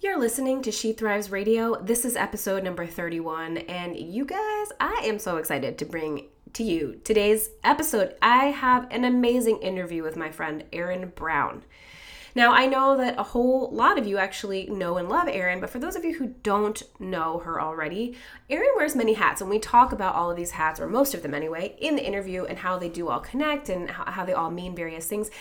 You're listening to She Thrives Radio. This is episode number 31, and you guys, I am so excited to bring to you today's episode. I have an amazing interview with my friend Erin Brown. Now, I know that a whole lot of you actually know and love Erin, but for those of you who don't know her already, Erin wears many hats, and we talk about all of these hats, or most of them anyway, in the interview and how they do all connect and how, they all mean various things.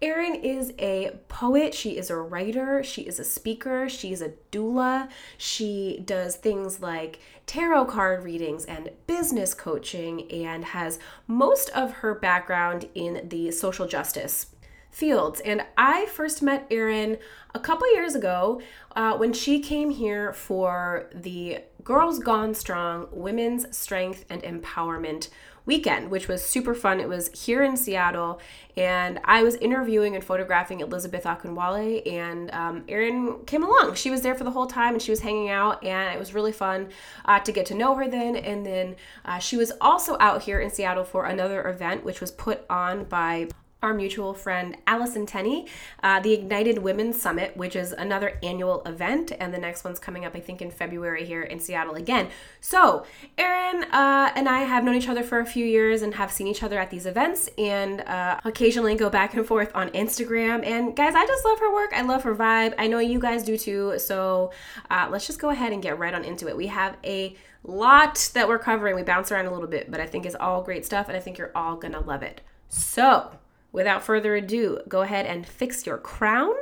Erin is a poet, she is a writer, she is a speaker, she's a doula, she does things like tarot card readings and business coaching, and has most of her background in the social justice fields. And I first met Erin a couple years ago uh, when she came here for the Girls Gone Strong Women's Strength and Empowerment weekend, which was super fun. It was here in Seattle, and I was interviewing and photographing Elizabeth Akinwale, and um, Erin came along. She was there for the whole time, and she was hanging out, and it was really fun uh, to get to know her then. And then uh, she was also out here in Seattle for another event, which was put on by our mutual friend Allison Tenney, uh, the Ignited Women's Summit, which is another annual event, and the next one's coming up, I think, in February here in Seattle again. So, Erin uh, and I have known each other for a few years and have seen each other at these events, and uh, occasionally go back and forth on Instagram. And guys, I just love her work. I love her vibe. I know you guys do too. So, uh, let's just go ahead and get right on into it. We have a lot that we're covering. We bounce around a little bit, but I think it's all great stuff, and I think you're all gonna love it. So, without further ado, go ahead and fix your crown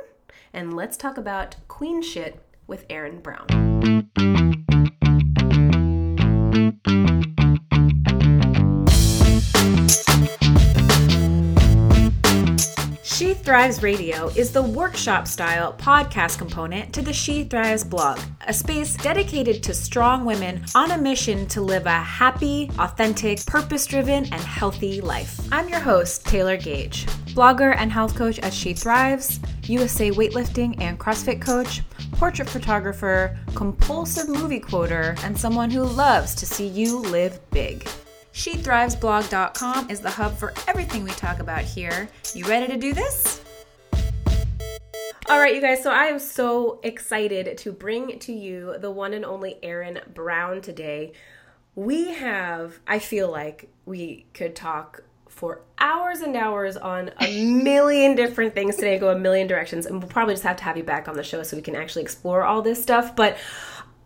and let's talk about queen shit with Erin Brown. Thrives Radio is the workshop style podcast component to the She Thrives blog, a space dedicated to strong women on a mission to live a happy, authentic, purpose driven, and healthy life. I'm your host, Taylor Gage, blogger and health coach at She Thrives, USA weightlifting and CrossFit coach, portrait photographer, compulsive movie quoter, and someone who loves to see you live big. SheThrivesBlog.com is the hub for everything we talk about here. You ready to do this? All right, you guys, so I am so excited to bring to you the one and only Erin Brown today. We have, I feel like we could talk for hours and hours on a million different things today, go a million directions, and we'll probably just have to have you back on the show so we can actually explore all this stuff. But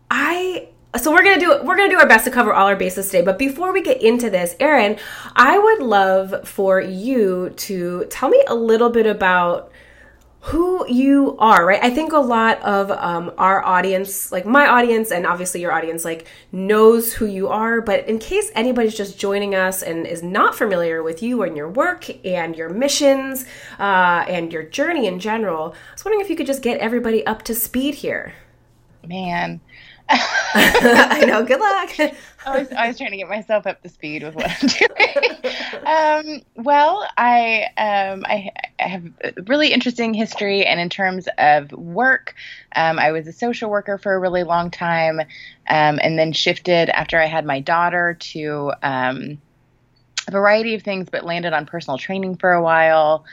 I so we're gonna do we're gonna do our best to cover all our bases today but before we get into this erin i would love for you to tell me a little bit about who you are right? I think a lot of um, our audience like my audience and obviously your audience like knows who you are but in case anybody's just joining us and is not familiar with you and your work and your missions uh, and your journey in general i was wondering if you could just get everybody up to speed here man I know. Good luck. I, was, I was trying to get myself up to speed with what I'm doing. um, well, I um, I, I, have a really interesting history, and in terms of work, um, I was a social worker for a really long time, um, and then shifted after I had my daughter to um, a variety of things, but landed on personal training for a while.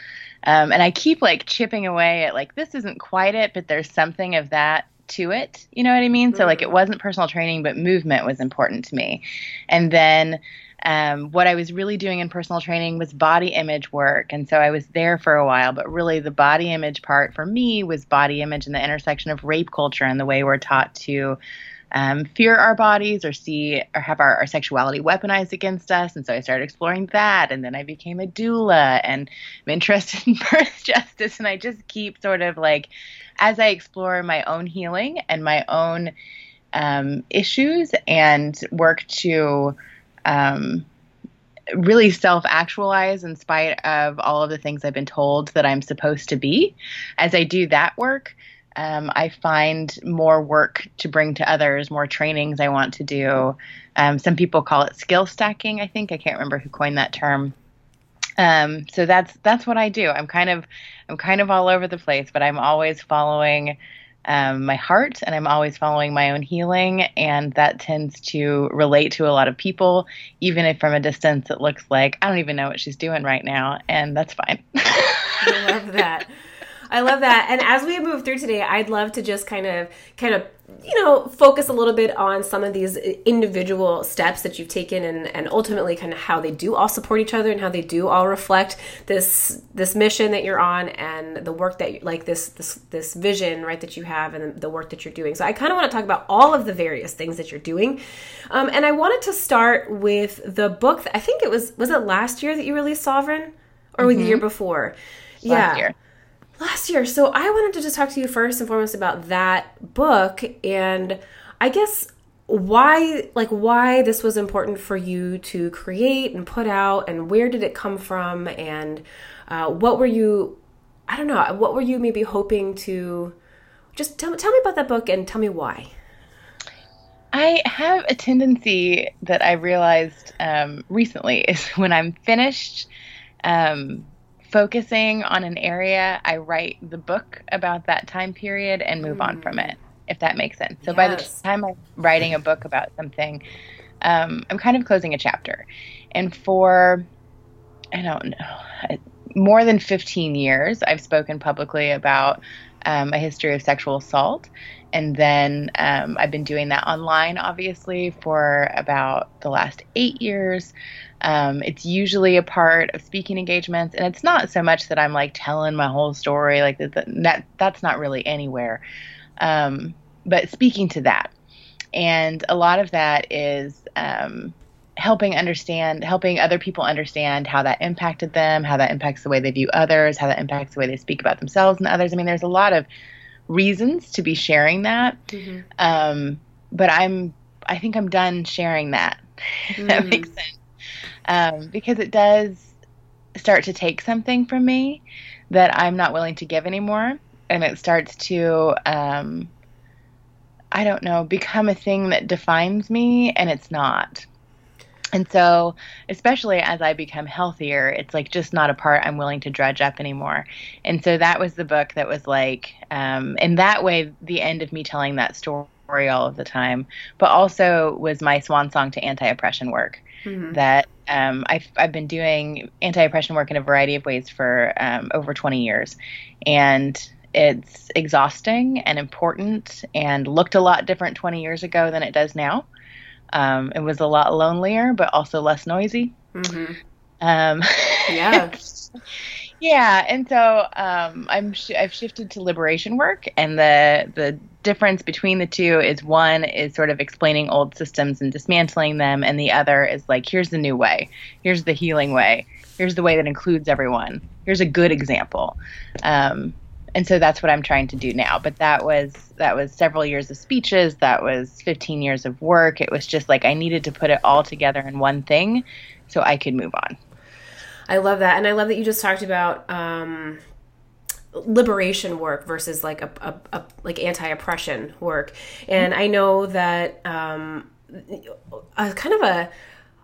Um, and I keep like chipping away at like this isn't quite it, but there's something of that to it. You know what I mean? Mm-hmm. So like it mm-hmm. wasn't personal training, but movement was important to me. And then um, what I was really doing in personal training was body image work. And so I was there for a while, but really the body image part for me was body image and the intersection of rape culture and the way we're taught to um, fear our bodies or see or have our, our, sexuality weaponized against us. And so I started exploring that. And then I became a doula and I'm interested in birth justice. And I just keep sort of like as I explore my own healing and my own um, issues and work to um, really self actualize in spite of all of the things I've been told that I'm supposed to be, as I do that work, um, I find more work to bring to others, more trainings I want to do. Um, some people call it skill stacking. I think I can't remember who coined that term. Um, so that's that's what I do. I'm kind of I'm kind of all over the place, but I'm always following um, my heart and I'm always following my own healing, and that tends to relate to a lot of people, even if from a distance it looks like I don't even know what she's doing right now, and that's fine. I love that. I love that. And as we move through today, I'd love to just kind of kind of you know focus a little bit on some of these individual steps that you've taken and, and ultimately kind of how they do all support each other and how they do all reflect this this mission that you're on and the work that you, like this this this vision right that you have and the work that you're doing. So i kind of want to talk about all of the various things that you're doing. Um, and i wanted to start with the book that, i think it was was it last year that you released sovereign? Or mm-hmm. the year before? Last yeah. year last year. So I wanted to just talk to you first and foremost about that book and I guess why like why this was important for you to create and put out and where did it come from and uh, what were you I don't know what were you maybe hoping to just tell, tell me about that book and tell me why. I have a tendency that I realized um, recently is when I'm finished um, focusing on an area, I write the book about that time period and move mm. on from it, if that makes sense. So yes. by the time I'm writing a book about something, um, I'm kind of closing a chapter. And for, I don't know, more than 15 years, I've spoken publicly about um, a history of sexual assault. And then um, I've been doing that online, obviously, for about the last eight years. Um, it's usually a part of speaking engagements, and it's not so much that I'm like telling my whole story, like that. that that's not really anywhere. Um, but speaking to that, and a lot of that is um, helping understand, helping other people understand how that impacted them, how that impacts the way they view others, how that impacts the way they speak about themselves and others. I mean, there's a lot of reasons to be sharing that. Mm-hmm. Um, but I'm, I think I'm done sharing that. Mm. that makes sense um, because it does start to take something from me that I'm not willing to give anymore, and it starts to, um, I don't know, become a thing that defines me, and it's not. And so, especially as I become healthier, it's like just not a part I'm willing to dredge up anymore. And so that was the book that was like, um, in that way, the end of me telling that story all of the time, but also was my swan song to anti oppression work. Mm-hmm. That um, I've, I've been doing anti oppression work in a variety of ways for um, over 20 years. And it's exhausting and important and looked a lot different 20 years ago than it does now. Um, it was a lot lonelier, but also less noisy. Mm-hmm. Um, yeah. yeah. And so um, I'm sh- I've shifted to liberation work, and the the difference between the two is one is sort of explaining old systems and dismantling them, and the other is like, here's the new way, here's the healing way, here's the way that includes everyone, here's a good example. Um, and so that's what I'm trying to do now. But that was that was several years of speeches, that was 15 years of work. It was just like I needed to put it all together in one thing so I could move on. I love that, and I love that you just talked about um, liberation work versus like a, a, a like anti-oppression work. And i know that um a kind of a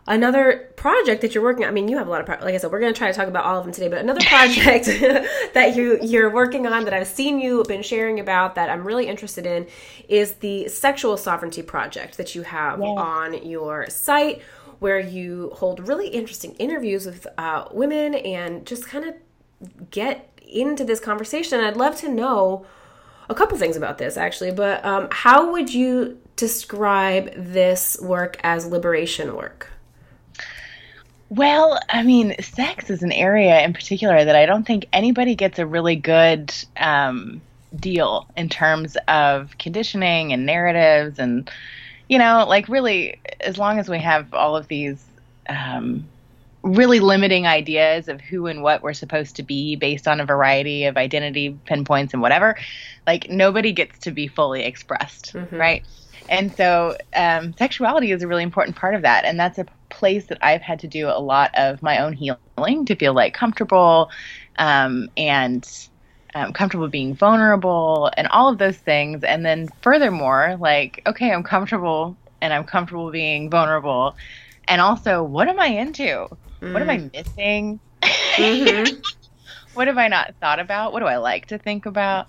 another project that you're working on, i mean you have a lot of pro- like i said we're going to try to talk about all of them today but another project that you you're working on that i've seen you been sharing about that i'm really interested in is the sexual sovereignty project that you have yeah. on your site where you hold really interesting interviews with uh, women and just kind of get into this conversation. I'd love to know a couple things about this actually, but um, how would you describe this work as liberation work? Well, I mean, sex is an area in particular that I don't think anybody gets a really good um, deal in terms of conditioning and narratives. And, you know, like really, as long as we have all of these um, really limiting ideas of who and what we're supposed to be based on a variety of identity pinpoints and whatever like nobody gets to be fully expressed mm-hmm. right and so um, sexuality is a really important part of that and that's a place that i've had to do a lot of my own healing to feel like comfortable um, and um, comfortable being vulnerable and all of those things and then furthermore like okay i'm comfortable and i'm comfortable being vulnerable and also what am i into Mm. What am I mm. missing? Mm-hmm. what have I not thought about? What do I like to think about?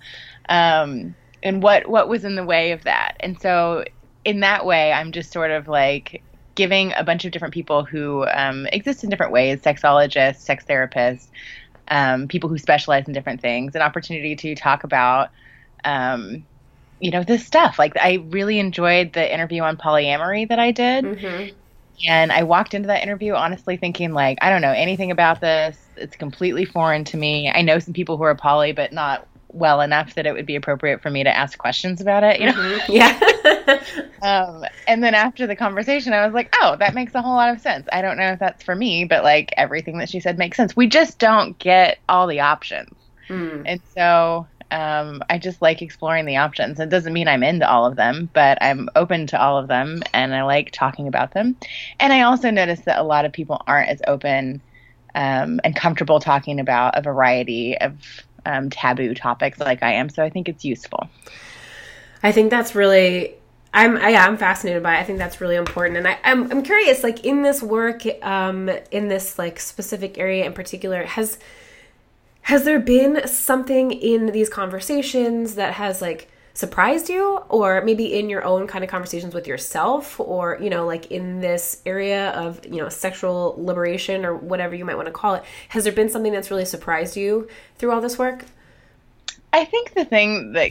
Um, and what what was in the way of that? And so in that way, I'm just sort of like giving a bunch of different people who um, exist in different ways, sexologists, sex therapists, um, people who specialize in different things, an opportunity to talk about, um, you know, this stuff. Like I really enjoyed the interview on polyamory that I did. Mm-hmm. And I walked into that interview honestly thinking like, I don't know anything about this. It's completely foreign to me. I know some people who are poly, but not well enough that it would be appropriate for me to ask questions about it, you know? Mm-hmm. Yeah. um, and then after the conversation, I was like, oh, that makes a whole lot of sense. I don't know if that's for me, but like everything that she said makes sense. We just don't get all the options. Mm. And so um, I just like exploring the options. It doesn't mean I'm into all of them, but I'm open to all of them and I like talking about them. And I also notice that a lot of people aren't as open um, and comfortable talking about a variety of um, taboo topics like I am. So I think it's useful. I think that's really I'm yeah, I am fascinated by it. I think that's really important, and I, I'm I'm curious. Like in this work, um, in this like specific area in particular, has has there been something in these conversations that has like surprised you or maybe in your own kind of conversations with yourself or you know like in this area of you know sexual liberation or whatever you might want to call it has there been something that's really surprised you through all this work i think the thing that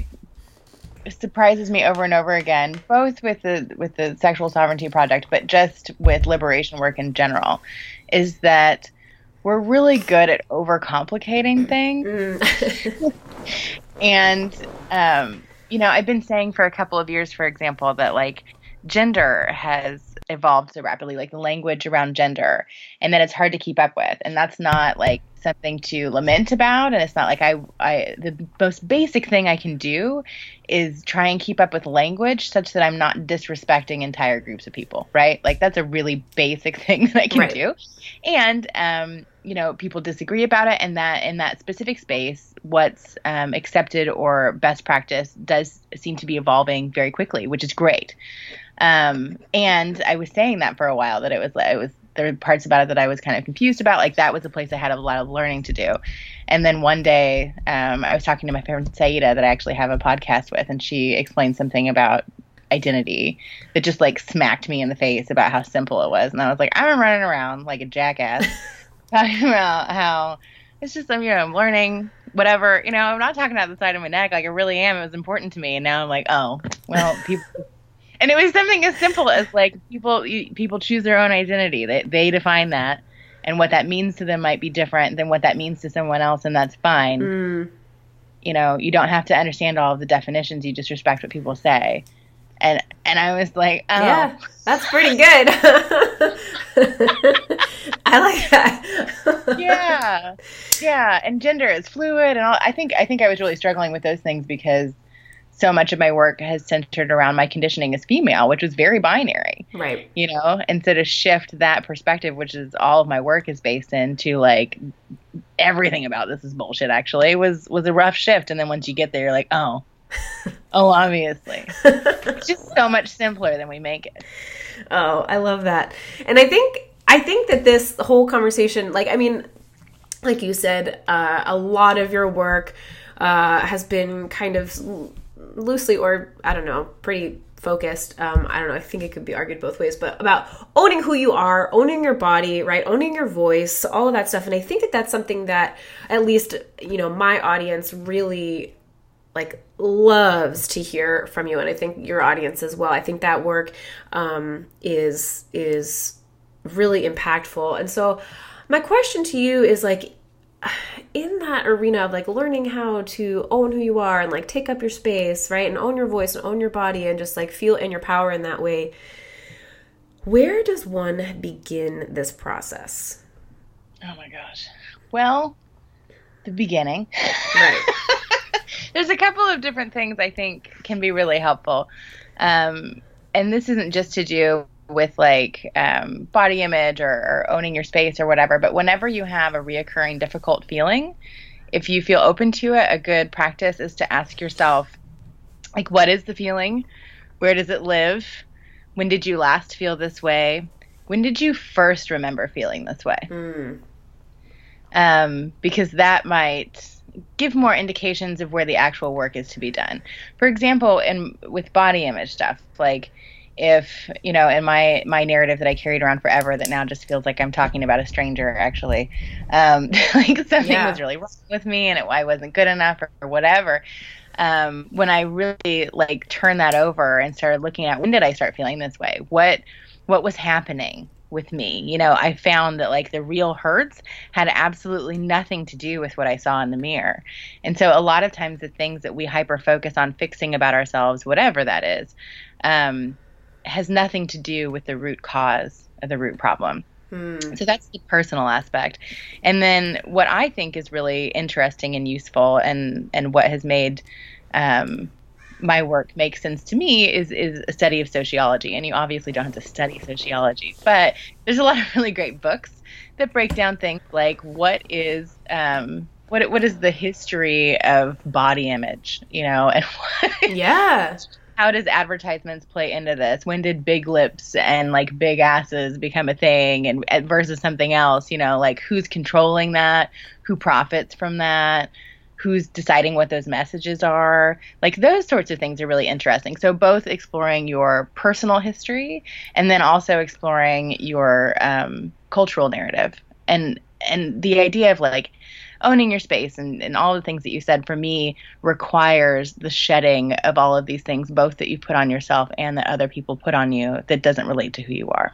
surprises me over and over again both with the with the sexual sovereignty project but just with liberation work in general is that we're really good at overcomplicating things. Mm. and, um, you know, I've been saying for a couple of years, for example, that like gender has evolved so rapidly, like the language around gender, and that it's hard to keep up with. And that's not like something to lament about. And it's not like I, I, the most basic thing I can do is try and keep up with language such that I'm not disrespecting entire groups of people, right? Like that's a really basic thing that I can right. do. And, um, you know people disagree about it and that in that specific space what's um, accepted or best practice does seem to be evolving very quickly which is great um, and i was saying that for a while that it was it was there were parts about it that i was kind of confused about like that was a place i had a lot of learning to do and then one day um, i was talking to my friend saida that i actually have a podcast with and she explained something about identity that just like smacked me in the face about how simple it was and i was like i'm running around like a jackass talking about how it's just I'm you know I'm learning whatever you know I'm not talking out the side of my neck like I really am. It was important to me, and now I'm like, oh well, people. And it was something as simple as like people people choose their own identity. They they define that, and what that means to them might be different than what that means to someone else, and that's fine. Mm. You know, you don't have to understand all of the definitions. You just respect what people say and and I was like, oh, yeah, that's pretty good. I like that. yeah, yeah, and gender is fluid, and all, I think I think I was really struggling with those things because so much of my work has centered around my conditioning as female, which was very binary. Right. You know, and so to shift that perspective, which is all of my work is based in, to like everything about this is bullshit. Actually, was was a rough shift, and then once you get there, you're like, oh oh, obviously. it's just so much simpler than we make it. Oh, I love that. And I think I think that this whole conversation, like I mean, like you said, uh, a lot of your work uh, has been kind of loosely, or I don't know, pretty focused. Um, I don't know. I think it could be argued both ways, but about owning who you are, owning your body, right? Owning your voice, all of that stuff. And I think that that's something that at least you know my audience really like loves to hear from you and i think your audience as well i think that work um, is is really impactful and so my question to you is like in that arena of like learning how to own who you are and like take up your space right and own your voice and own your body and just like feel in your power in that way where does one begin this process? Oh my gosh. Well the beginning. Right. There's a couple of different things I think can be really helpful. Um, and this isn't just to do with like um, body image or, or, owning your space or whatever, but whenever you have a reoccurring difficult feeling, if you feel open to it, a good practice is to ask yourself, like, what is the feeling? Where does it live? When did you last feel this way? When did you first remember feeling this way? Mm. Um, because that might give more indications of where the actual work is to be done. For example, in with body image stuff, like if you know in my my narrative that i carried around forever that now just feels like i'm talking about a stranger actually um like something yeah. was really wrong with me and it, i wasn't good enough or, or whatever um when i really like turned that over and started looking at when did i start feeling this way what what was happening with me. You know, I found that like the real hurts had absolutely nothing to do with what I saw in the mirror. And so a lot of times the things that we hyper focus on fixing about ourselves, whatever that is, um, has nothing to do with the root cause of the root problem. Hmm. So that's the personal aspect. And then what I think is really interesting and useful and and what has made um, my work makes sense to me is is a study of sociology. And you obviously don't have to study sociology, but there's a lot of really great books that break down things like what is um, what what is the history of body image, you know, and what, yeah. How does advertisements play into this? When did big lips and like big asses become a thing and versus something else, you know, like who's controlling that? Who profits from that? who's deciding what those messages are. Like those sorts of things are really interesting. So both exploring your personal history and then also exploring your um, cultural narrative and and the idea of like owning your space and, and all the things that you said for me requires the shedding of all of these things both that you put on yourself and that other people put on you that doesn't relate to who you are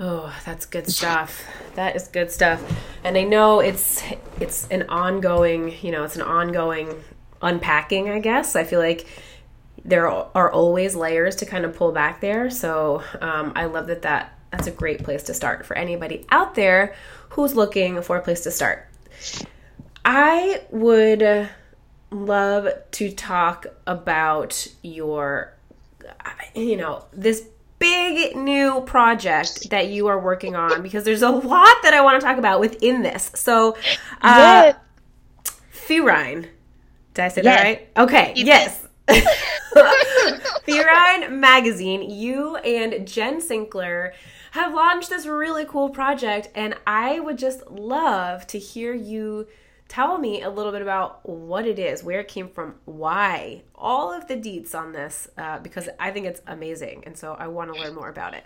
Oh, that's good stuff. That is good stuff. And I know it's it's an ongoing, you know, it's an ongoing unpacking, I guess. I feel like there are always layers to kind of pull back there. So um, I love that, that that's a great place to start for anybody out there who's looking for a place to start. I would love to talk about your, you know, this big new project that you are working on because there's a lot that I want to talk about within this. So, uh, Ferine. Did I say yes. that right? Okay, you yes. Ferine Magazine, you and Jen Sinkler have launched this really cool project, and I would just love to hear you tell me a little bit about what it is, where it came from, why, all of the deets on this, uh, because I think it's amazing. And so I want to learn more about it.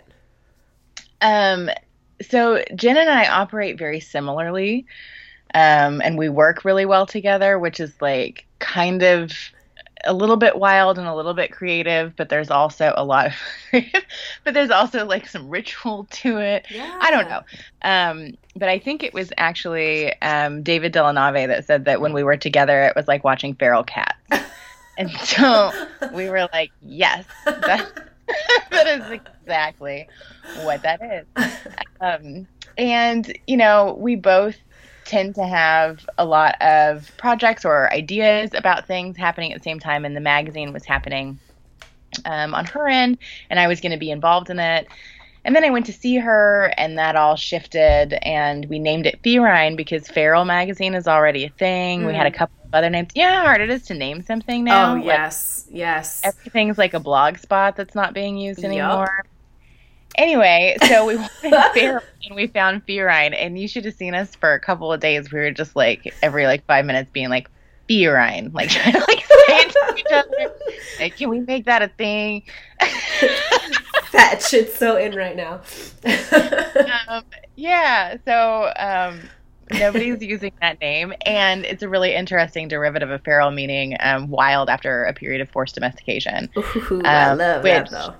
Um, so Jen and I operate very similarly. Um, and we work really well together, which is like kind of a little bit wild and a little bit creative, but there's also a lot of but there's also like some ritual to it. Yeah. I don't know. Um, but I think it was actually um, David Dellanave that said that when we were together, it was like watching feral cats. and so we were like, yes, that, that is exactly what that is. Um, and, you know, we both tend to have a lot of projects or ideas about things happening at the same time, and the magazine was happening um, on her end, and I was going to be involved in it. And then I went to see her, and that all shifted, and we named it Ferine because Feral Magazine is already a thing. Mm. We had a mm. couple of other names. Yeah, how hard it is to name something now. Oh, yes, like, yes. Everything's like a blog spot that's not being used anymore. Yep. Anyway, so we wanted and we found Ferine, and you should have seen us for a couple of days. We were just like every like five minutes being like Ferine, like trying to like say it to each other. Like, can we make that a thing? that shit's so in right now. um, yeah, so um, nobody's using that name, and it's a really interesting derivative of feral, meaning um, wild after a period of forced domestication. Ooh, I um, love which, that though.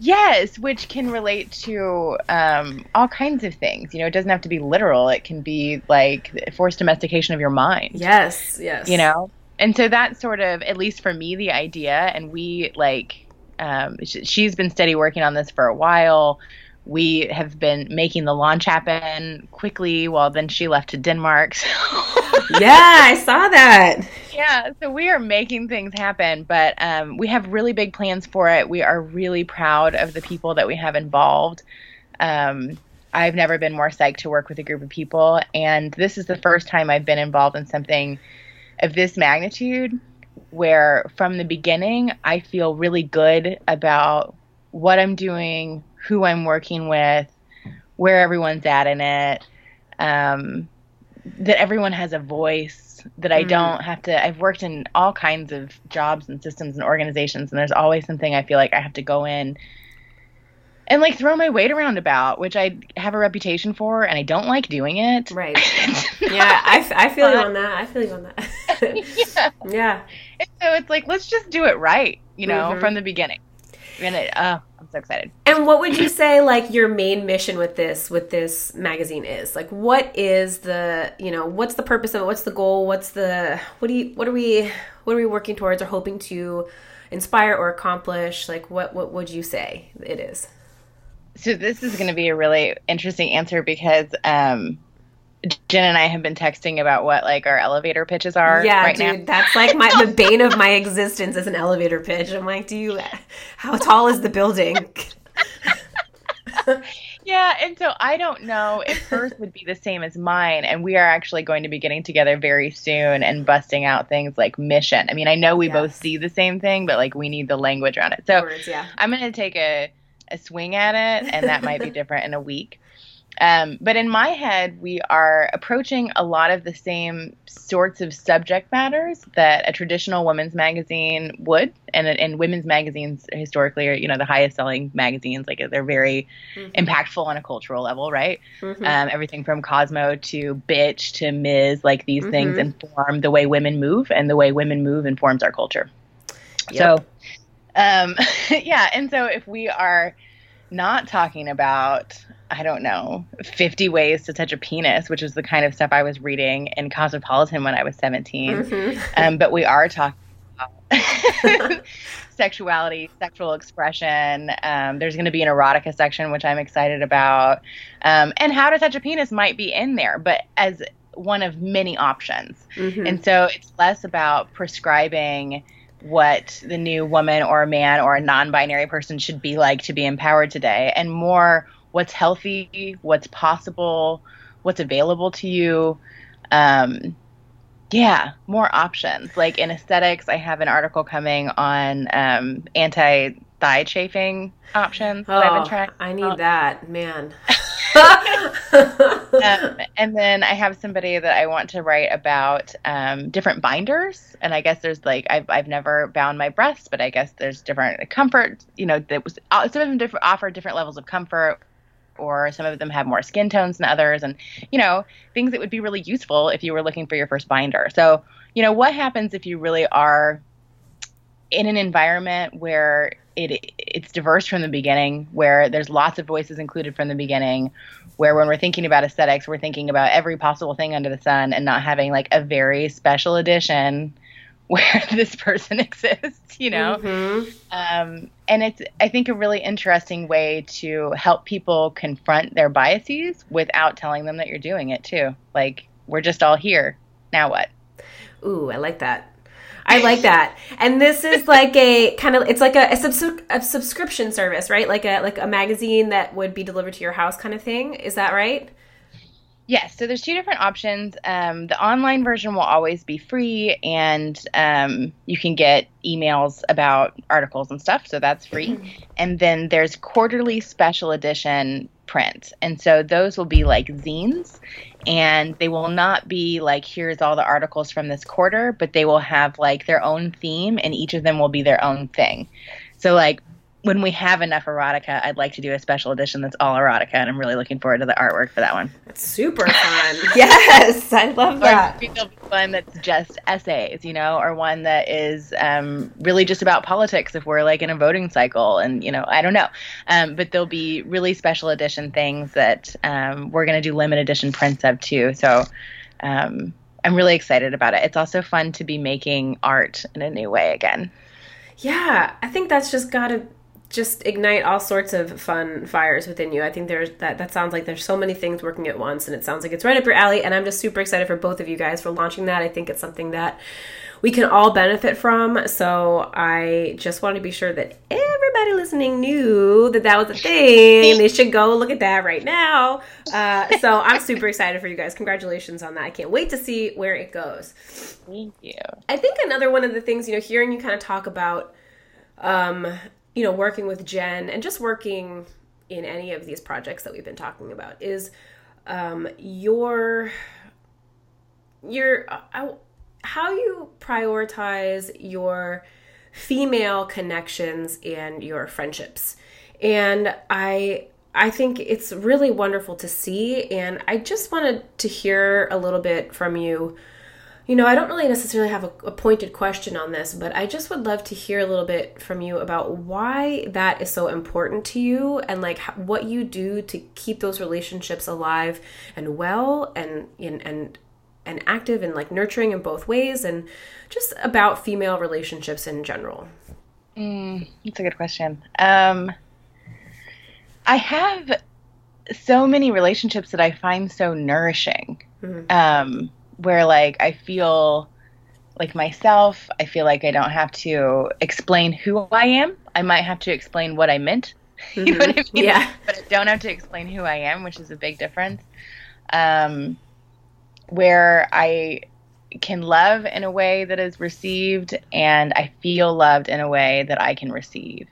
Yes, which can relate to um, all kinds of things. You know, it doesn't have to be literal. It can be like forced domestication of your mind. Yes, yes. You know, and so that's sort of, at least for me, the idea. And we like, um, sh- she's been steady working on this for a while. We have been making the launch happen quickly. While then she left to Denmark. So. yeah, I saw that yeah, so we are making things happen, but um, we have really big plans for it. We are really proud of the people that we have involved. Um, I've never been more psyched to work with a group of people, and this is the first time I've been involved in something of this magnitude where from the beginning I feel really good about what I'm doing, who I'm working with, where everyone's at in it, um, that everyone has a voice that I mm. don't have to. I've worked in all kinds of jobs and systems and organizations, and there's always something I feel like I have to go in and like throw my weight around about, which I have a reputation for, and I don't like doing it. Right. yeah, I, I feel you on that. I feel you on that. yeah. Yeah. And so it's like, let's just do it right, you know, mm-hmm. from the beginning. And it, uh, I'm so excited. And what would you say, like, your main mission with this, with this magazine is? Like, what is the, you know, what's the purpose of it? What's the goal? What's the, what do you, what are we, what are we working towards or hoping to inspire or accomplish? Like, what, what would you say it is? So this is going to be a really interesting answer because um, Jen and I have been texting about what like our elevator pitches are. Yeah, right dude, now. that's like my the bane of my existence as an elevator pitch. I'm like, do you? How tall is the building? yeah, and so I don't know if hers would be the same as mine, and we are actually going to be getting together very soon and busting out things like mission. I mean, I know we yes. both see the same thing, but like we need the language around it. So Words, yeah. I'm going to take a a swing at it, and that might be different in a week. Um, but in my head, we are approaching a lot of the same sorts of subject matters that a traditional women's magazine would, and and women's magazines historically are you know the highest selling magazines. Like they're very mm-hmm. impactful on a cultural level, right? Mm-hmm. Um, everything from Cosmo to Bitch to Ms. Like these mm-hmm. things inform the way women move, and the way women move informs our culture. Yep. So um, yeah, and so if we are not talking about, I don't know, 50 ways to touch a penis, which is the kind of stuff I was reading in Cosmopolitan when I was 17, mm-hmm. um, but we are talking about sexuality, sexual expression. Um, there's going to be an erotica section, which I'm excited about. Um, and how to touch a penis might be in there, but as one of many options. Mm-hmm. And so it's less about prescribing what the new woman or a man or a non-binary person should be like to be empowered today and more what's healthy what's possible what's available to you um, yeah more options like in aesthetics i have an article coming on um, anti thigh chafing options oh, I've been oh, trying. I need that, man. um, and then I have somebody that I want to write about um, different binders. And I guess there's like I've I've never bound my breasts, but I guess there's different comfort. You know, that was uh, some of them different, offer different levels of comfort. Or some of them have more skin tones than others, and you know things that would be really useful if you were looking for your first binder. So you know what happens if you really are in an environment where it it's diverse from the beginning, where there's lots of voices included from the beginning, where when we're thinking about aesthetics, we're thinking about every possible thing under the sun and not having like a very special edition where this person exists, you know? Mm-hmm. Um, and it's, I think, a really interesting way to help people confront their biases without telling them that you're doing it too. Like, we're just all here. Now what? Ooh, I like that. I like that. And this is like a kind of it's like a, a, subs- a subscription service, right? Like a like a magazine that would be delivered to your house kind of thing. Is that right? Yes, so there's two different options. Um, the online version will always be free, and um, you can get emails about articles and stuff, so that's free. Mm-hmm. And then there's quarterly special edition print, and so those will be like zines, and they will not be like here's all the articles from this quarter, but they will have like their own theme, and each of them will be their own thing. So like when we have enough erotica, I'd like to do a special edition that's all erotica, and I'm really looking forward to the artwork for that one. That's super fun. yes, I love that. Or one that's just essays, you know, or one that is um, really just about politics if we're like in a voting cycle, and you know, I don't know. Um, but there'll be really special edition things that um, we're going to do limited edition prints of too. So. Um, I'm really excited about it. It's also fun to be making art in a new way again. Yeah, I think that's just got to just ignite all sorts of fun fires within you. I think there's that that sounds like there's so many things working at once and it sounds like it's right up your alley and I'm just super excited for both of you guys for launching that. I think it's something that we can all benefit from. So I just want to be sure that everybody listening knew that that was a thing and they should go look at that right now. Uh, so I'm super excited for you guys. Congratulations on that. I can't wait to see where it goes. Thank you. I think another one of the things, you know, hearing you kind of talk about um, you know, working with Jen and just working in any of these projects that we've been talking about is um, your your I, how you prioritize your female connections and your friendships. And I I think it's really wonderful to see and I just wanted to hear a little bit from you. You know, I don't really necessarily have a, a pointed question on this, but I just would love to hear a little bit from you about why that is so important to you and like what you do to keep those relationships alive and well and and, and and active and like nurturing in both ways and just about female relationships in general? Mm, that's a good question. Um, I have so many relationships that I find so nourishing. Mm-hmm. Um, where like I feel like myself, I feel like I don't have to explain who I am. I might have to explain what I meant. Mm-hmm. you know what I mean? Yeah. But I don't have to explain who I am, which is a big difference. Um, where I can love in a way that is received and I feel loved in a way that I can receive.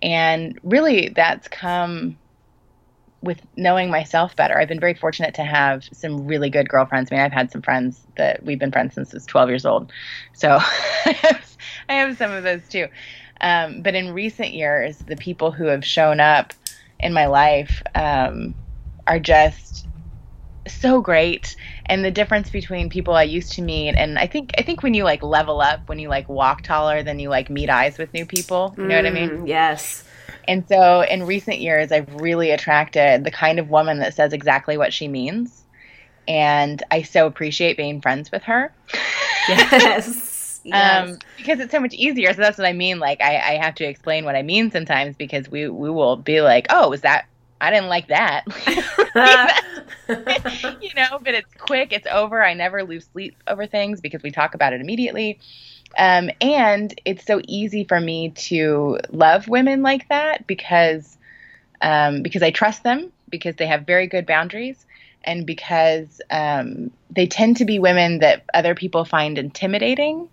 And really, that's come with knowing myself better. I've been very fortunate to have some really good girlfriends. I mean, I've had some friends that we've been friends since I was 12 years old. So I have some of those too. Um, but in recent years, the people who have shown up in my life um, are just so great and the difference between people I used to meet and I think I think when you like level up when you like walk taller then you like meet eyes with new people you know what I mean mm, yes and so in recent years I've really attracted the kind of woman that says exactly what she means and I so appreciate being friends with her yes Yes. Um, because it's so much easier. So that's what I mean. Like I, I have to explain what I mean sometimes because we we will be like, oh, was that I didn't like that. you know, but it's quick, it's over. I never lose sleep over things because we talk about it immediately. Um, and it's so easy for me to love women like that because um, because I trust them, because they have very good boundaries, and because um, they tend to be women that other people find intimidating.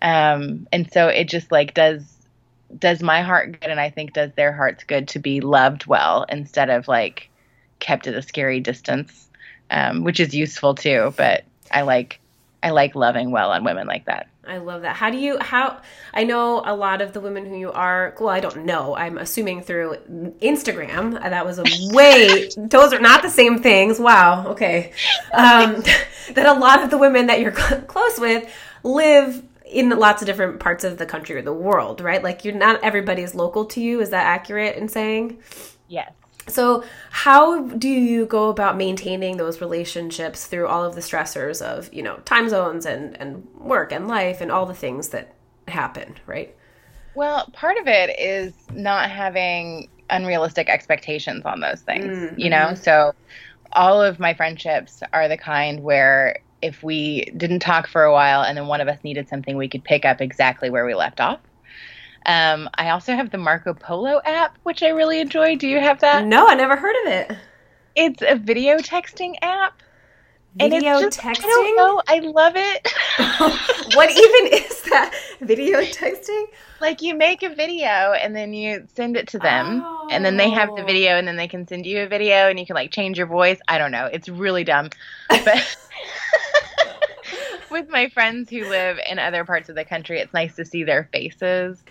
Um, and so it just like does does my heart good and I think does their hearts good to be loved well instead of like kept at a scary distance, um, which is useful too. But I like I like loving well on women like that. I love that. How do you how I know a lot of the women who you are well, I don't know. I'm assuming through Instagram. That was a way those are not the same things. Wow. Okay. Um, that a lot of the women that you're close with live in lots of different parts of the country or the world, right? Like you're not everybody is local to you. Is that accurate in saying? Yes. So, how do you go about maintaining those relationships through all of the stressors of, you know, time zones and and work and life and all the things that happen, right? Well, part of it is not having unrealistic expectations on those things, mm-hmm. you know? So, all of my friendships are the kind where if we didn't talk for a while and then one of us needed something, we could pick up exactly where we left off. Um, I also have the Marco Polo app, which I really enjoy. Do you have that? No, I never heard of it. It's a video texting app. Video just, texting? I don't know. I love it. what even is that? Video texting? Like you make a video and then you send it to them, oh. and then they have the video, and then they can send you a video, and you can like change your voice. I don't know. It's really dumb, but with my friends who live in other parts of the country, it's nice to see their faces.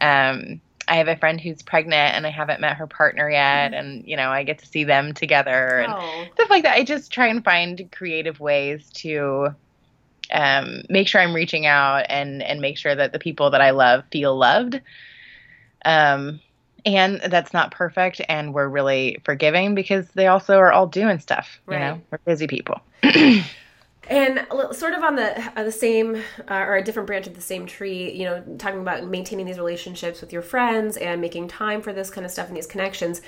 Um, I have a friend who's pregnant and I haven't met her partner yet, mm. and you know I get to see them together and oh. stuff like that. I just try and find creative ways to um, make sure I'm reaching out and and make sure that the people that I love feel loved. Um, and that's not perfect, and we're really forgiving because they also are all doing stuff. Right. You know, we're busy people. And sort of on the uh, the same uh, or a different branch of the same tree, you know, talking about maintaining these relationships with your friends and making time for this kind of stuff and these connections.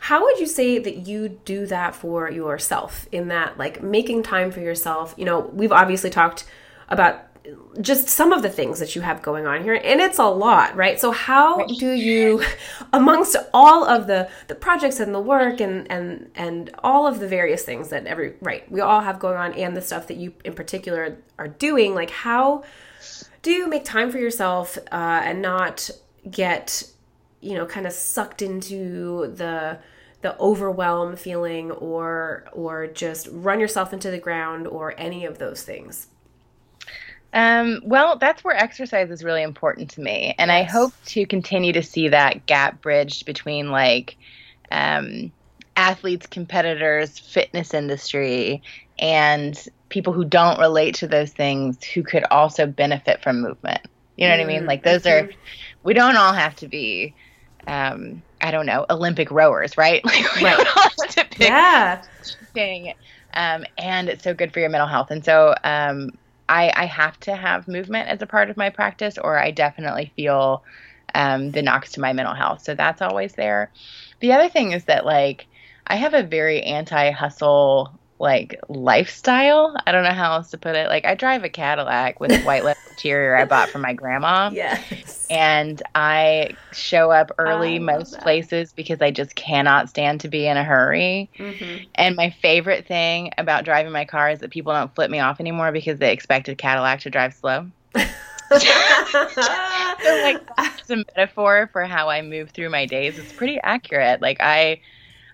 How would you say that you do that for yourself? In that, like making time for yourself. You know, we've obviously talked about just some of the things that you have going on here and it's a lot right? So how do you amongst all of the the projects and the work and and and all of the various things that every right we all have going on and the stuff that you in particular are doing like how do you make time for yourself uh, and not get you know kind of sucked into the the overwhelm feeling or or just run yourself into the ground or any of those things Um, well, that's where exercise is really important to me. And yes. I hope to continue to see that gap bridged between like um, athletes, competitors, fitness industry, and people who don't relate to those things who could also benefit from movement. You know mm-hmm. what I mean? Like those are, we don't all have to be, um, I don't know, Olympic rowers, right? Like we right. don't all have to pick yeah. thing. Um, and it's so good for your mental health. And so um, I, I have to have movement as a part of my practice, or I definitely feel um, the knocks to my mental health. So that's always there. The other thing is that like I have a very anti-hustle like lifestyle. I don't know how else to put it. Like I drive a Cadillac with a white leather interior I bought from my grandma. Yes. And I show up early most that. places because I just cannot stand to be in a hurry. Mm-hmm. And my favorite thing about driving my car is that people don't flip me off anymore because they expect a Cadillac to drive slow. so like that's a metaphor for how I move through my days. It's pretty accurate. Like I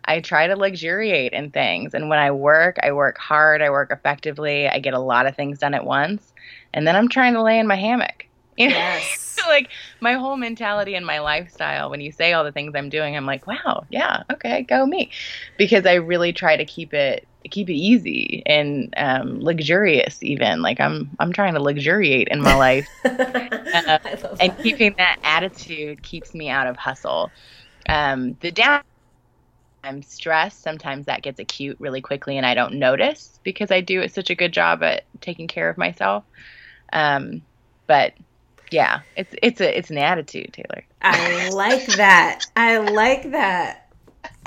I try to luxuriate in things. And when I work, I work hard, I work effectively, I get a lot of things done at once. And then I'm trying to lay in my hammock. You know? Yes. like my whole mentality and my lifestyle, when you say all the things I'm doing, I'm like, wow, yeah, okay, go me. Because I really try to keep it keep it easy and um, luxurious even like i'm i'm trying to luxuriate in my life uh, and keeping that attitude keeps me out of hustle um, the down I'm stressed, sometimes that gets acute really quickly and I don't notice because I do such a good job at taking care of myself. Um, but yeah, it's it's a it's an attitude, Taylor. I like that. I like that.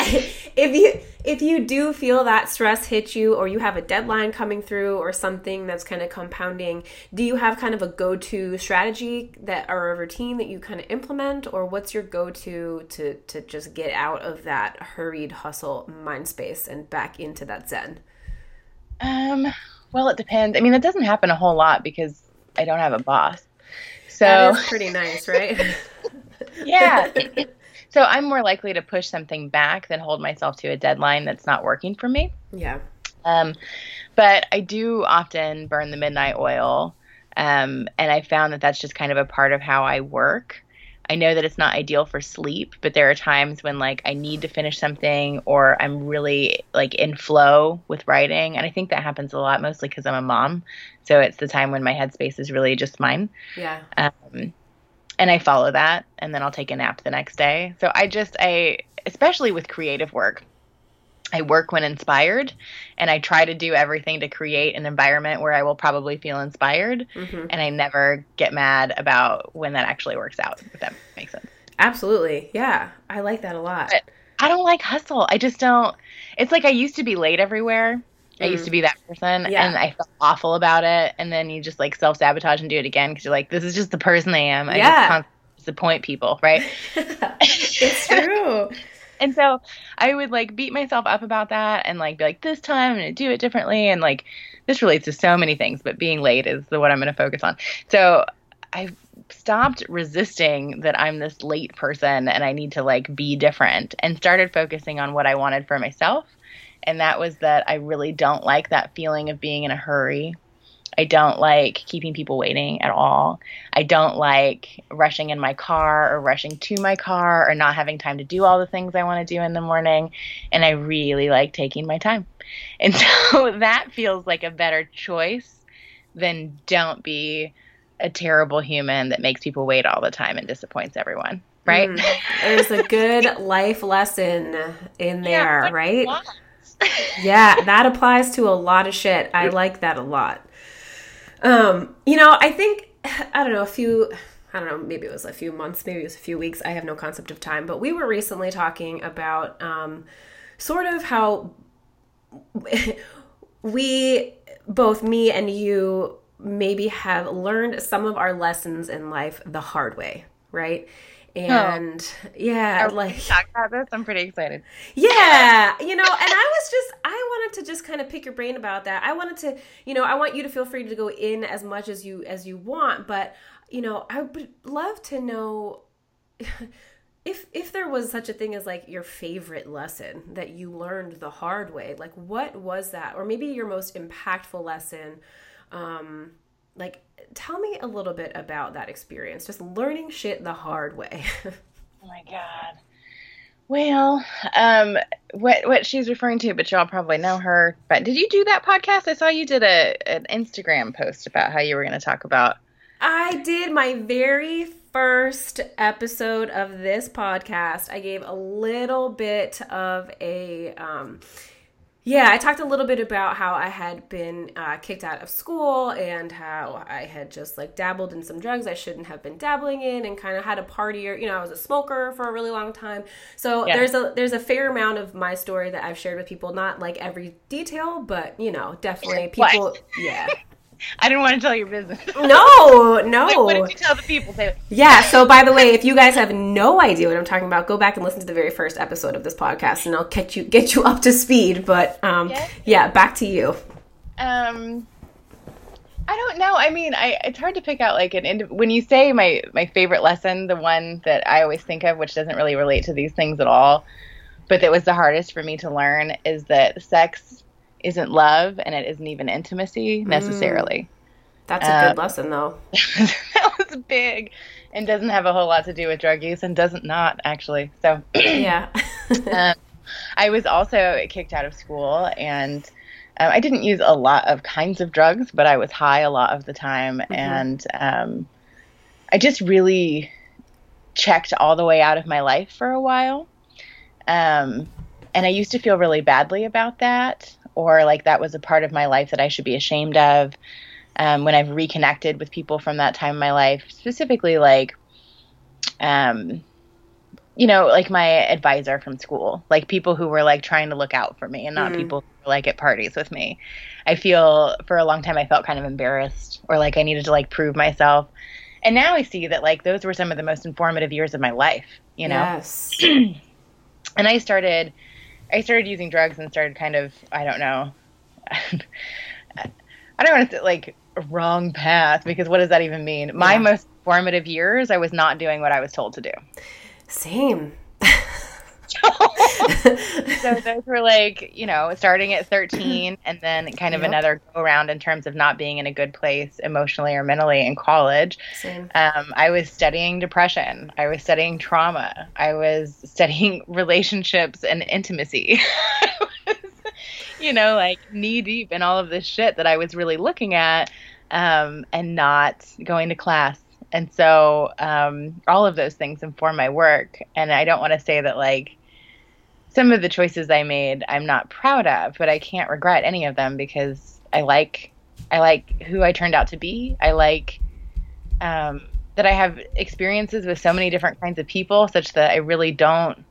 if you if you do feel that stress hit you or you have a deadline coming through or something that's kind of compounding do you have kind of a go-to strategy that or a routine that you kind of implement? Or what's your go-to to to just get out of that hurried hustle mind space and back into that zen? Um well it depends. I mean it doesn't happen a whole lot because i don't have a boss. So that is pretty nice right? Yeah so I'm more likely to push something back than hold myself to a deadline that's not working for me. Yeah. Um, but I do often burn the midnight oil. Um, and I found that that's just kind of a part of how I work. I know that it's not ideal for sleep, but there are times when like I need to finish something or I'm really like in flow with writing. And I think that happens a lot mostly because I'm a mom. So it's the time when my headspace is really just mine. Yeah. Um, and I follow that and then I'll take a nap the next day. So I just I especially with creative work, I work when inspired and I try to do everything to create an environment where I will probably feel inspired mm-hmm. and I never get mad about when that actually works out, if that makes sense. Absolutely. Yeah. I like that a lot. But I don't like hustle. I just don't it's like I used to be late everywhere I used to mm. be that person, yeah. and I felt awful about it. And then you just like self sabotage and do it again because you're like, this is just the person I am. I yeah. just disappoint people, right? it's true. and so I would like beat myself up about that and like be like, this time I'm gonna do it differently. And like this relates to so many things, but being late is the what I'm gonna focus on. So I stopped resisting that I'm this late person and I need to like be different and started focusing on what I wanted for myself and that was that I really don't like that feeling of being in a hurry. I don't like keeping people waiting at all. I don't like rushing in my car or rushing to my car or not having time to do all the things I want to do in the morning. And I really like taking my time. And so that feels like a better choice than don't be a terrible human that makes people wait all the time and disappoints everyone. Right? Mm, there's a good life lesson in there, yeah, right? Yeah, that applies to a lot of shit. I like that a lot. Um, you know, I think I don't know, a few I don't know, maybe it was a few months, maybe it was a few weeks. I have no concept of time, but we were recently talking about um, sort of how we both me and you maybe have learned some of our lessons in life the hard way, right? Oh. and oh. yeah Are like talk about this i'm pretty excited yeah you know and i was just i wanted to just kind of pick your brain about that i wanted to you know i want you to feel free to go in as much as you as you want but you know i would love to know if if there was such a thing as like your favorite lesson that you learned the hard way like what was that or maybe your most impactful lesson um like tell me a little bit about that experience, just learning shit the hard way. oh my god. Well, um, what what she's referring to, but y'all probably know her. But did you do that podcast? I saw you did a an Instagram post about how you were going to talk about. I did my very first episode of this podcast. I gave a little bit of a um, yeah, I talked a little bit about how I had been uh, kicked out of school and how I had just like dabbled in some drugs I shouldn't have been dabbling in, and kind of had a party or you know I was a smoker for a really long time. So yeah. there's a there's a fair amount of my story that I've shared with people, not like every detail, but you know definitely people. What? Yeah. I didn't want to tell your business. No, no. Like, what did you tell the people? yeah. So, by the way, if you guys have no idea what I'm talking about, go back and listen to the very first episode of this podcast, and I'll get you get you up to speed. But um, yes. yeah, back to you. Um, I don't know. I mean, I it's hard to pick out like an ind- when you say my my favorite lesson, the one that I always think of, which doesn't really relate to these things at all, but that was the hardest for me to learn, is that sex isn't love and it isn't even intimacy necessarily. Mm. That's a good um, lesson, though. that was big and doesn't have a whole lot to do with drug use and doesn't not actually. So, yeah. um, I was also kicked out of school and um, I didn't use a lot of kinds of drugs, but I was high a lot of the time. Mm-hmm. And um, I just really checked all the way out of my life for a while. Um, and I used to feel really badly about that or like that was a part of my life that I should be ashamed of. Um, when I've reconnected with people from that time in my life, specifically like, um, you know, like my advisor from school, like people who were like trying to look out for me and not mm. people who were like at parties with me. I feel for a long time I felt kind of embarrassed or like I needed to like prove myself. And now I see that like those were some of the most informative years of my life, you know? Yes. and I started I started using drugs and started kind of I don't know. I don't want to say like wrong path because what does that even mean? My most formative years, I was not doing what I was told to do. Same. So those were like, you know, starting at 13 and then kind of yep. another go around in terms of not being in a good place emotionally or mentally in college. Um, I was studying depression. I was studying trauma. I was studying relationships and intimacy. you know, like knee deep in all of this shit that I was really looking at um, and not going to class and so um, all of those things inform my work and i don't want to say that like some of the choices I made I'm not proud of, but I can't regret any of them because I like I like who I turned out to be. I like um, that I have experiences with so many different kinds of people, such that I really don't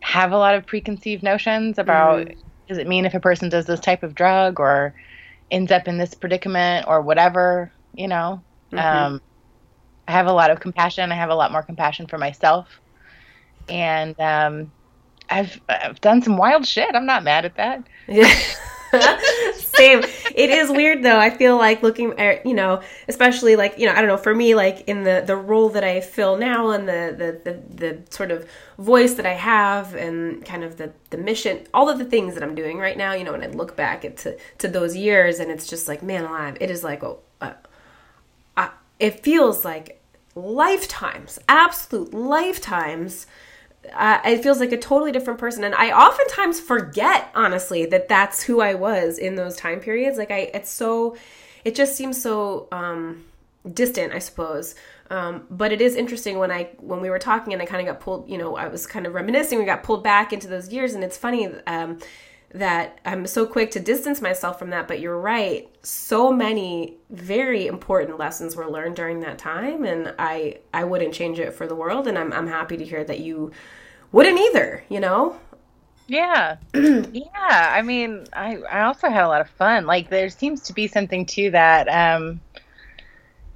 have a lot of preconceived notions about mm. does it mean if a person does this type of drug or ends up in this predicament or whatever, you know. Mm-hmm. Um, I have a lot of compassion. I have a lot more compassion for myself, and um, I've I've done some wild shit. I'm not mad at that. Yeah. Same. It is weird though. I feel like looking at you know, especially like you know, I don't know. For me, like in the the role that I fill now and the the the, the sort of voice that I have and kind of the the mission, all of the things that I'm doing right now. You know, when I look back at to to those years, and it's just like man alive. It is like oh, uh, it feels like lifetimes, absolute lifetimes uh, it feels like a totally different person. And i oftentimes forget honestly that that's who i was in those time periods. Like i it's so it just seems so um distant i suppose. Um, but it is interesting when I when we were talking and I kind of got pulled, you know, I was kind of reminiscing. We got pulled back into those years, and it's funny um, that I'm so quick to distance myself from that. But you're right; so many very important lessons were learned during that time, and I I wouldn't change it for the world. And I'm I'm happy to hear that you wouldn't either, you know? Yeah. yeah. I mean, I, I also had a lot of fun. Like, there seems to be something to that, um,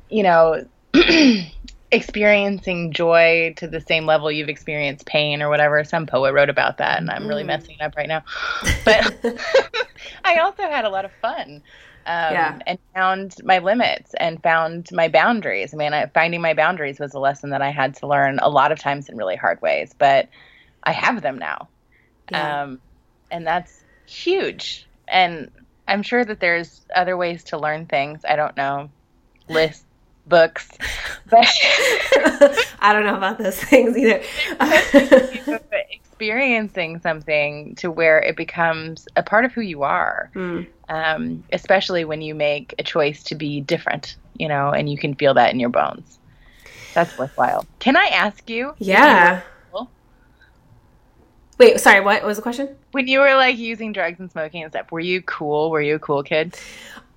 you know, experiencing joy to the same level you've experienced pain or whatever. Some poet wrote about that, and I'm really mm. messing it up right now. But I also had a lot of fun. Um, yeah. and found my limits and found my boundaries. I mean, I, finding my boundaries was a lesson that I had to learn a lot of times in really hard ways, but I have them now. Yeah. Um, and that's huge. And I'm sure that there's other ways to learn things. I don't know. lists, books. But I don't know about those things either. experiencing something to where it becomes a part of who you are, Mm. um, especially when you make a choice to be different, you know, and you can feel that in your bones. That's worthwhile. Can I ask you? Yeah. Wait, sorry, what was the question? When you were like using drugs and smoking and stuff, were you cool? Were you a cool kid?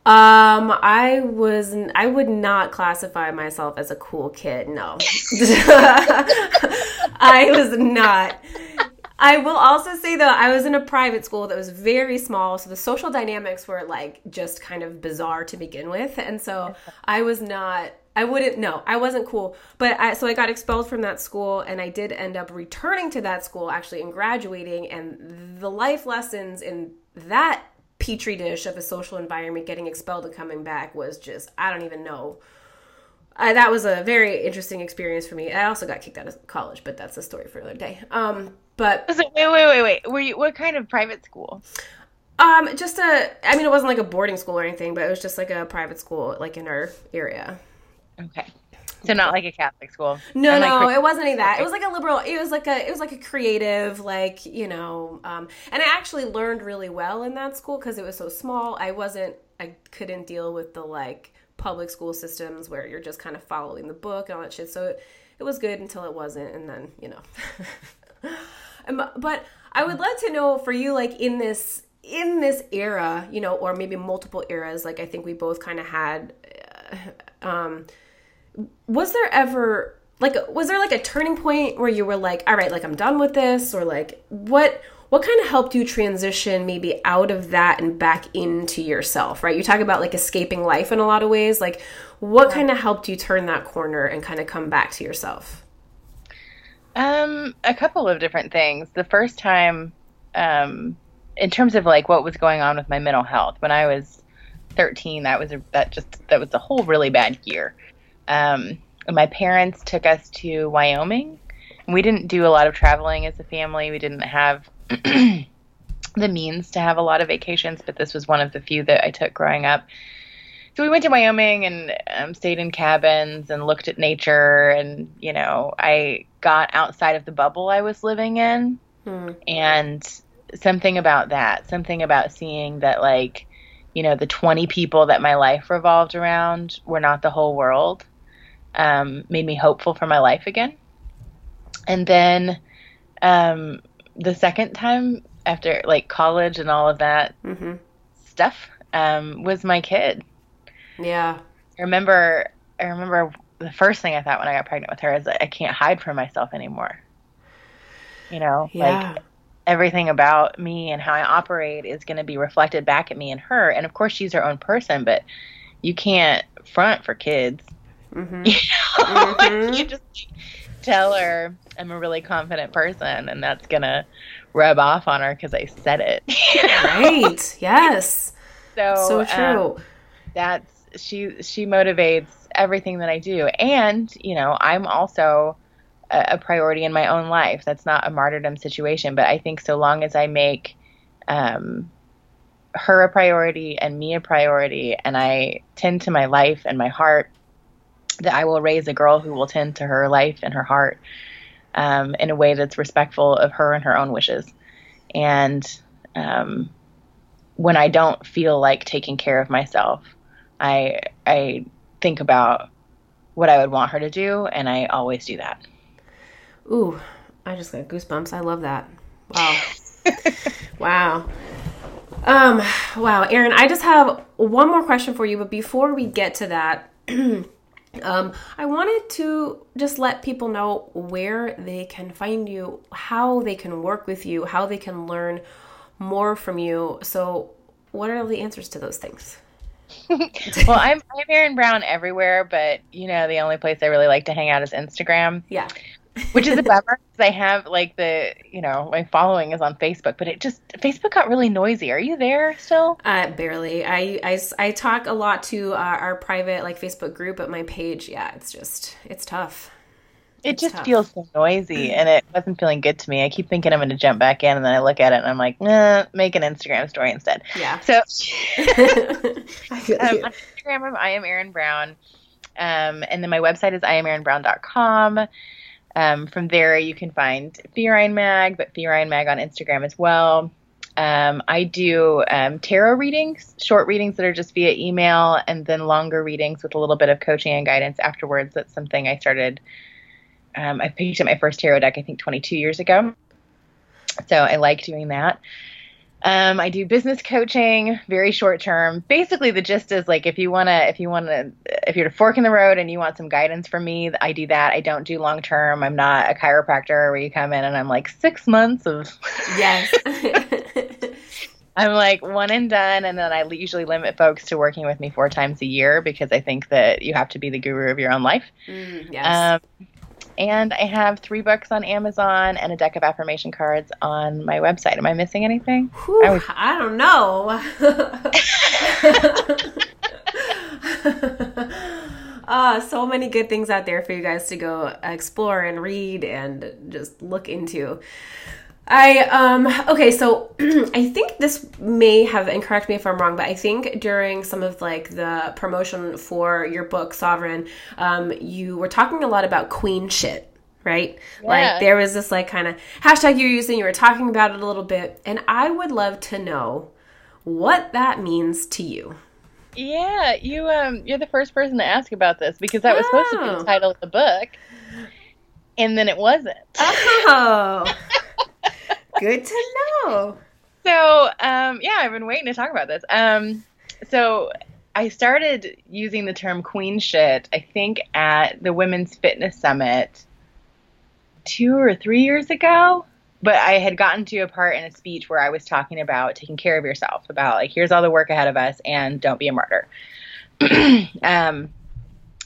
Um, I was I would not classify myself as a cool kid. No. I was not. I will also say though, I was in a private school that was very small, so the social dynamics were like just kind of bizarre to begin with, and so I was not. I wouldn't. No, I wasn't cool. But I so I got expelled from that school, and I did end up returning to that school actually and graduating, and the life lessons in that petri dish of a social environment, getting expelled and coming back was just I don't even know. I, that was a very interesting experience for me. I also got kicked out of college, but that's a story for another day. Um, but So, wait, wait, wait, wait. Were you what kind of private school? um, just a I mean, it wasn't like a boarding school or anything, but it was just like a private school, like in our area. Okay. So not like a Catholic school. No, like, no, it wasn't any that. It was like a liberal. It was like a. It was like a creative, like you know. Um, and I actually learned really well in that school because it was so small. I wasn't. I couldn't deal with the like public school systems where you're just kind of following the book and all that shit. So it, it was good until it wasn't, and then you know. Um, but I would love to know for you, like in this in this era, you know, or maybe multiple eras. Like I think we both kind of had. Uh, um, was there ever like was there like a turning point where you were like all right like i'm done with this or like what what kind of helped you transition maybe out of that and back into yourself right you talk about like escaping life in a lot of ways like what kind of helped you turn that corner and kind of come back to yourself Um, a couple of different things. The first time, um, in terms of like what was going on with my mental health when I was 13, that was a, that just that was a whole really bad year. Um, my parents took us to Wyoming. We didn't do a lot of traveling as a family. We didn't have the means to have a lot of vacations, but this was one of the few that I took growing up. So we went to Wyoming and um, stayed in cabins and looked at nature. And, you know, I got outside of the bubble I was living in. Hmm. And something about that, something about seeing that, like, you know, the 20 people that my life revolved around were not the whole world, um, made me hopeful for my life again. And then um, the second time after, like, college and all of that mm-hmm. stuff um, was my kid. yeah I remember I remember the first thing I thought when I got pregnant with her is I can't hide from myself anymore. You know, yeah like everything about me and how I operate is going to be reflected back at me and her. And of course, she's her own person, but you can't front for kids. Mm-hmm. You know, Mhm. you just tell her I'm a really confident person, and that's gonna rub off on her because I said it. you know? right yes So, so um, true that's she she motivates everything that I do and you know I'm also a, a priority in my own life that's not a martyrdom situation but I think so long as I make um her a priority and me a priority and I tend to my life and my heart that I will raise a girl who will tend to her life and her heart um, in a way that's respectful of her and her own wishes. And um, when I don't feel like taking care of myself I I think about what I would want her to do, and I always do that. ooh i just got goosebumps. I love that. Wow. Wow. Um, wow, Erin, I just have one more question for you, but before we get to that, um, I wanted to just let people know where they can find you, how they can work with you, how they can learn more from you. So, what are the answers to those things? well, I'm I'm Erin Brown everywhere, but you know the only place I really like to hang out is Instagram, Yeah. Which is a bummer because I have like the you know my following is on Facebook, but it just Facebook got really noisy. Are you there still? Uh, barely. I, I, I talk a lot to uh, our private like Facebook group, but my page, yeah, it's just it's tough. It It's just tough. feels so noisy, and it wasn't feeling good to me. I keep thinking I'm going to jump back in, and then I look at it and I'm like, nah, make an Instagram story instead. Yeah. So I feel um, on Instagram, I'm- I am Erin Brown. Um, and then my website is iamerinbrown.com. Um, from there, you can find Ferine Mag, but Ferine Mag on Instagram as well. Um, I do um, tarot readings, short readings that are just via email, and then longer readings with a little bit of coaching and guidance afterwards. That's something I started. Um, I picked up my first tarot deck, I think, 22 years ago. So I like doing that. Um, I do business coaching, very short term. Basically, the gist is like if you wanna, if you wanna, if you're a fork in the road and you want some guidance from me, I do that. I don't do long term. I'm not a chiropractor where you come in and I'm like six months of yes. I'm like one and done, and then I usually limit folks to working with me four times a year because I think that you have to be the guru of your own life. Mm, yes. Um, and I have three books on Amazon and a deck of affirmation cards on my website. Am I missing anything? Whew, I, was... I don't know. uh, so many good things out there for you guys to go explore and read and just look into. I um okay, so I think this may have and correct me if I'm wrong, but I think during some of like the promotion for your book Sovereign, um, you were talking a lot about queen shit, right? Yeah. Like there was this like kind of hashtag you're using, you were talking about it a little bit, and I would love to know what that means to you. Yeah, you um you're the first person to ask about this because that was oh. supposed to be the oh. title of the book. And then it wasn't. Oh. Good to know. So, um, yeah, I've been waiting to talk about this. Um, so I started using the term queen shit, I think, at the Women's Fitness Summit two or three years ago. But I had gotten to a part in a speech where I was talking about taking care of yourself, about like, here's all the work ahead of us, and don't be a martyr. um, and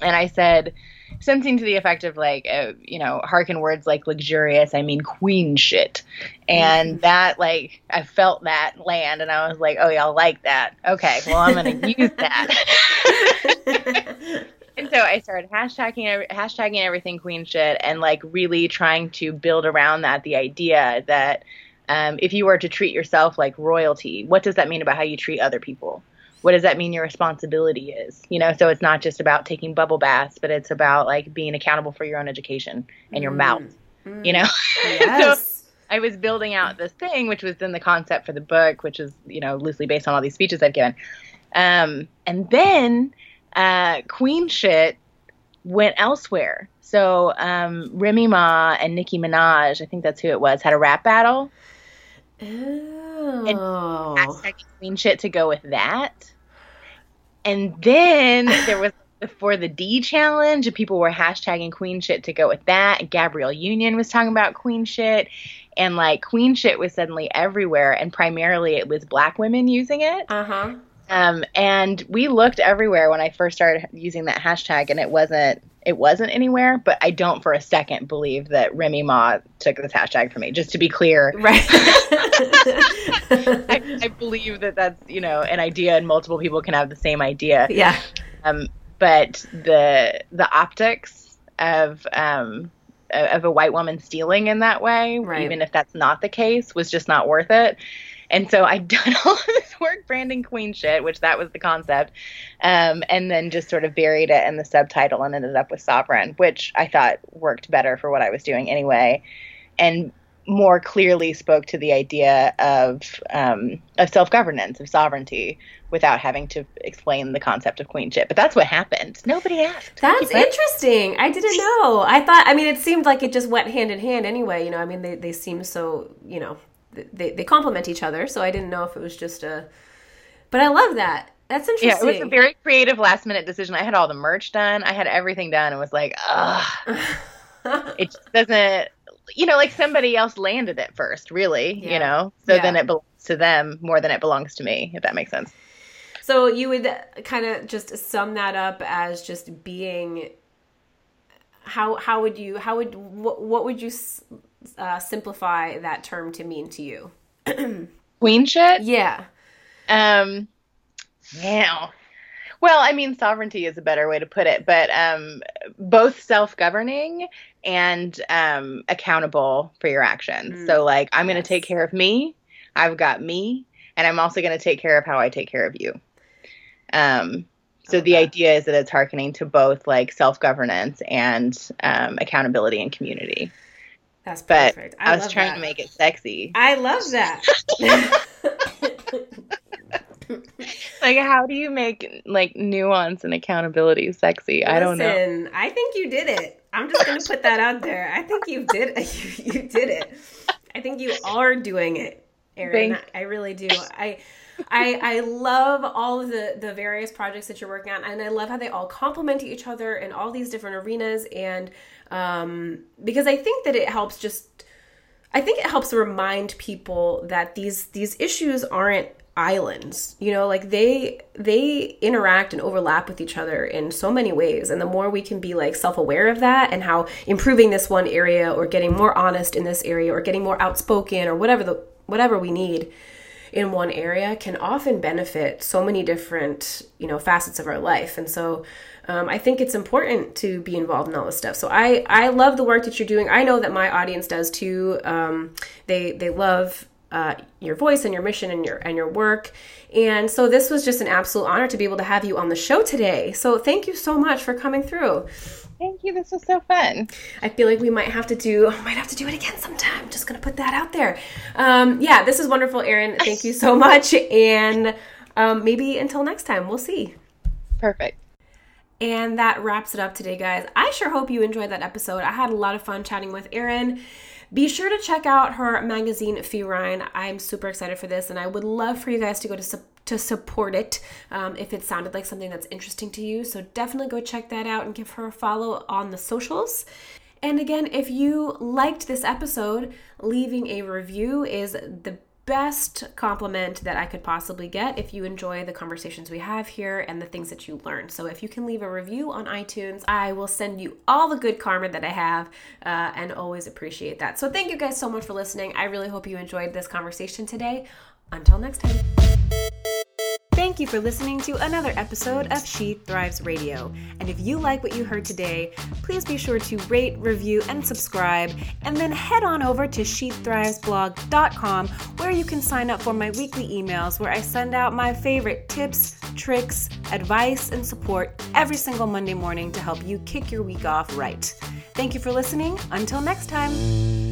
I said, something to the effect of like, uh, you know, harken words like luxurious, I mean queen shit. And that, like, I felt that land and I was like, oh, y'all like that. Okay, well, I'm going to use that. and so I started hashtagging, hashtagging everything queen shit and like really trying to build around that the idea that um, if you were to treat yourself like royalty, what does that mean about how you treat other people? What does that mean your responsibility is you know so it's not just about taking bubble baths but it's about like being accountable for your own education and your mm. mouth mm. you know yes. so i was building out this thing which was then the concept for the book which is you know loosely based on all these speeches i've given um, and then uh, queen shit went elsewhere so um, remy ma and nicki minaj i think that's who it was had a rap battle Oh. And hashtag queen shit to go with that. And then there was before the D challenge, people were hashtagging queen shit to go with that. Gabrielle Union was talking about queen shit. And like queen shit was suddenly everywhere. And primarily it was black women using it. Uh huh. Um, and we looked everywhere when I first started using that hashtag, and it wasn't it wasn't anywhere. But I don't for a second believe that Remy Ma took this hashtag from me. Just to be clear, right? I, I, believe that that's you know an idea, and multiple people can have the same idea. Yeah. Um, but the the optics of um of a white woman stealing in that way, right. even if that's not the case, was just not worth it. And so I'd done all of this work branding queen shit, which that was the concept, um, and then just sort of buried it in the subtitle and ended up with sovereign, which I thought worked better for what I was doing anyway, and more clearly spoke to the idea of um, of self governance, of sovereignty, without having to explain the concept of queenship. But that's what happened. Nobody asked. That's interesting. I didn't know. I thought. I mean, it seemed like it just went hand in hand anyway. You know, I mean, they they seem so you know they they complement each other. So I didn't know if it was just a. But I love that. That's interesting. Yeah, it was a very creative last minute decision. I had all the merch done. I had everything done and was like, ugh. it just doesn't you know, like somebody else landed it first, really, yeah. you know? So yeah. then it belongs to them more than it belongs to me, if that makes sense. So you would kind of just sum that up as just being how how would you how would what, what would you uh, simplify that term to mean to you? Queen shit? Yeah. Um, yeah. Well, I mean, sovereignty is a better way to put it, but um, both self-governing and um, accountable for your actions. Mm, so, like, I'm yes. going to take care of me. I've got me, and I'm also going to take care of how I take care of you. Um, So the idea is that it's harkening to both like self governance and um, accountability and community. That's perfect. But I, I was trying that. to make it sexy. I love that. like how do you make like nuance and accountability sexy? Listen, I don't know. I think you did it. I'm just gonna put that out there. I think you did you, you did it. I think you are doing it, Erin. I, I really do. I I I love all of the the various projects that you're working on, and I love how they all complement each other in all these different arenas. And um, because I think that it helps just, I think it helps remind people that these these issues aren't islands you know like they they interact and overlap with each other in so many ways. And the more we can be like self-aware of that and how improving this one area or getting more honest in this area or getting more outspoken or whatever the whatever we need in one area can often benefit so many different you know facets of our life. And so um, i think it's important to be involved in all this stuff so i i love the work that you're doing i know that my audience does too um, they they love uh, your voice and your mission and your and your work. And so this was just an absolute honor to be able to have you on the show today. So thank you so much for coming through. Thank you. This was so fun. I feel like we might have to do might have to do it again sometime. Just gonna put that out there. Um, yeah, this is wonderful, Erin. Thank you so much. And um, maybe until next time, we'll see. Perfect. And that wraps it up today, guys. I sure hope you enjoyed that episode. I had a lot of fun chatting with Erin. Be sure to check out her magazine, Feline. I'm super excited for this, and I would love for you guys to go to su- to support it um, if it sounded like something that's interesting to you. So definitely go check that out and give her a follow on the socials. And again, if you liked this episode, leaving a review is the best compliment that I could possibly get if you enjoy the conversations we have here and the things that you learn. So if you can leave a review on iTunes, I will send you all the good karma that I have uh, and always appreciate that. So thank you guys so much for listening. I really hope you enjoyed this conversation today. Until next time. Thank you for listening to another episode of She Thrives Radio. And if you like what you heard today, please be sure to rate, review, and subscribe. And then head on over to SheThrivesBlog.com where you can sign up for my weekly emails where I send out my favorite tips, tricks, advice, and support every single Monday morning to help you kick your week off right. Thank you for listening. Until next time.